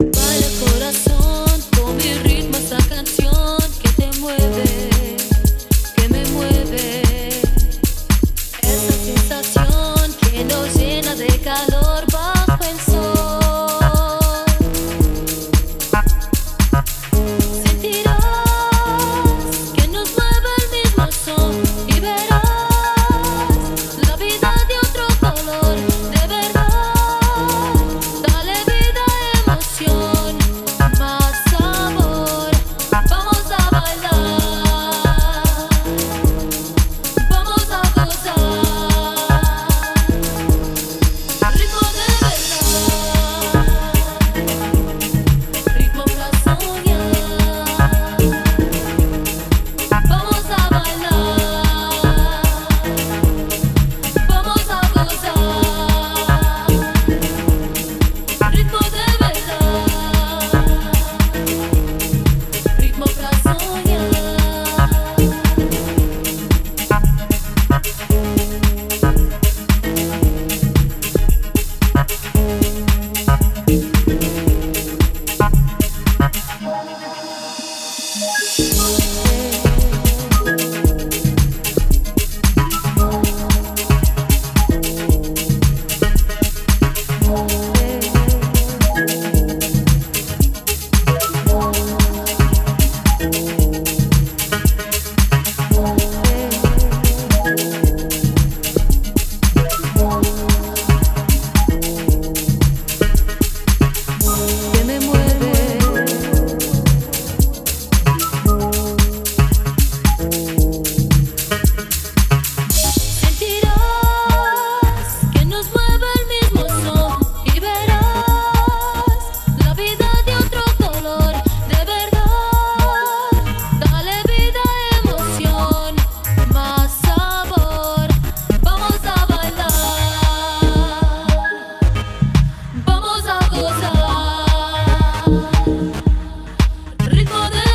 Vale corazón, con mi ritmo esta canción que te mueve, que me mueve, esta sensación.